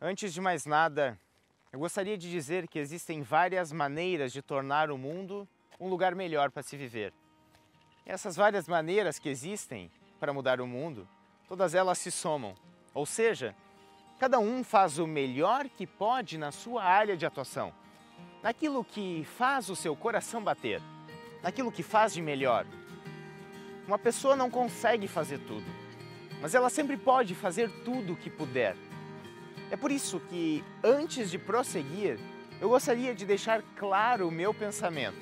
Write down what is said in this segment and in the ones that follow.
Antes de mais nada, eu gostaria de dizer que existem várias maneiras de tornar o mundo um lugar melhor para se viver. E essas várias maneiras que existem para mudar o mundo, todas elas se somam. Ou seja, cada um faz o melhor que pode na sua área de atuação, naquilo que faz o seu coração bater, naquilo que faz de melhor. Uma pessoa não consegue fazer tudo, mas ela sempre pode fazer tudo o que puder. É por isso que, antes de prosseguir, eu gostaria de deixar claro o meu pensamento,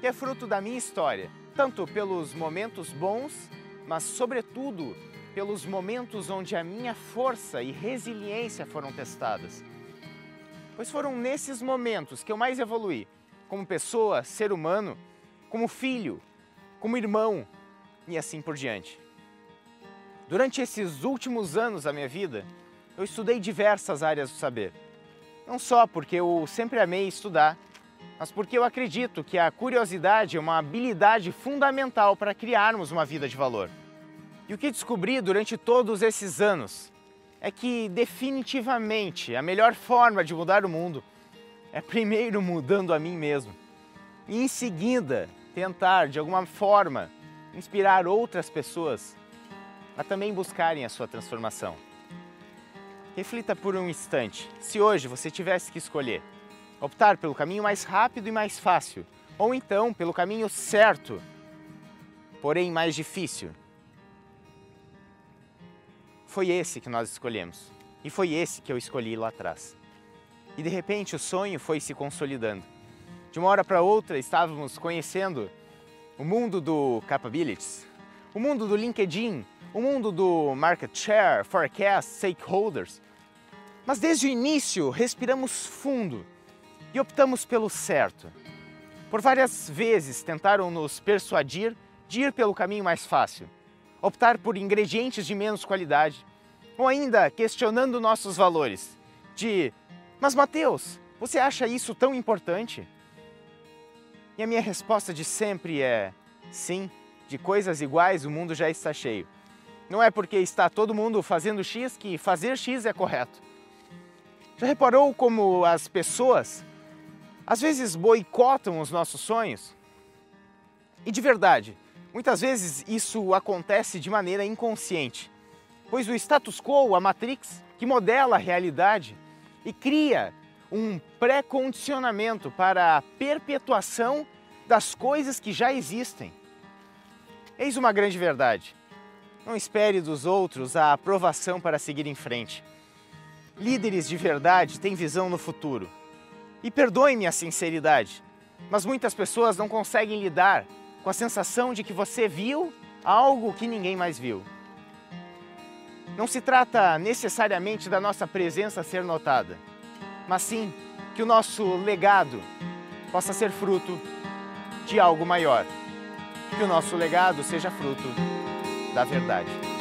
que é fruto da minha história, tanto pelos momentos bons, mas, sobretudo, pelos momentos onde a minha força e resiliência foram testadas. Pois foram nesses momentos que eu mais evolui, como pessoa, ser humano, como filho, como irmão e assim por diante. Durante esses últimos anos da minha vida, eu estudei diversas áreas do saber. Não só porque eu sempre amei estudar, mas porque eu acredito que a curiosidade é uma habilidade fundamental para criarmos uma vida de valor. E o que descobri durante todos esses anos é que definitivamente a melhor forma de mudar o mundo é primeiro mudando a mim mesmo e em seguida tentar de alguma forma inspirar outras pessoas a também buscarem a sua transformação. Reflita por um instante. Se hoje você tivesse que escolher optar pelo caminho mais rápido e mais fácil, ou então pelo caminho certo, porém mais difícil, foi esse que nós escolhemos. E foi esse que eu escolhi lá atrás. E de repente o sonho foi se consolidando. De uma hora para outra estávamos conhecendo o mundo do capabilities, o mundo do LinkedIn, o mundo do market share, forecast, stakeholders. Mas desde o início respiramos fundo e optamos pelo certo. Por várias vezes tentaram nos persuadir de ir pelo caminho mais fácil, optar por ingredientes de menos qualidade, ou ainda questionando nossos valores, de mas Mateus, você acha isso tão importante? E a minha resposta de sempre é sim, de coisas iguais o mundo já está cheio. Não é porque está todo mundo fazendo X que fazer X é correto. Já reparou como as pessoas às vezes boicotam os nossos sonhos? E de verdade, muitas vezes isso acontece de maneira inconsciente, pois o status quo, a Matrix, que modela a realidade e cria um pré-condicionamento para a perpetuação das coisas que já existem. Eis uma grande verdade. Não espere dos outros a aprovação para seguir em frente. Líderes de verdade têm visão no futuro. E perdoe-me a sinceridade, mas muitas pessoas não conseguem lidar com a sensação de que você viu algo que ninguém mais viu. Não se trata necessariamente da nossa presença ser notada, mas sim que o nosso legado possa ser fruto de algo maior. Que o nosso legado seja fruto da verdade.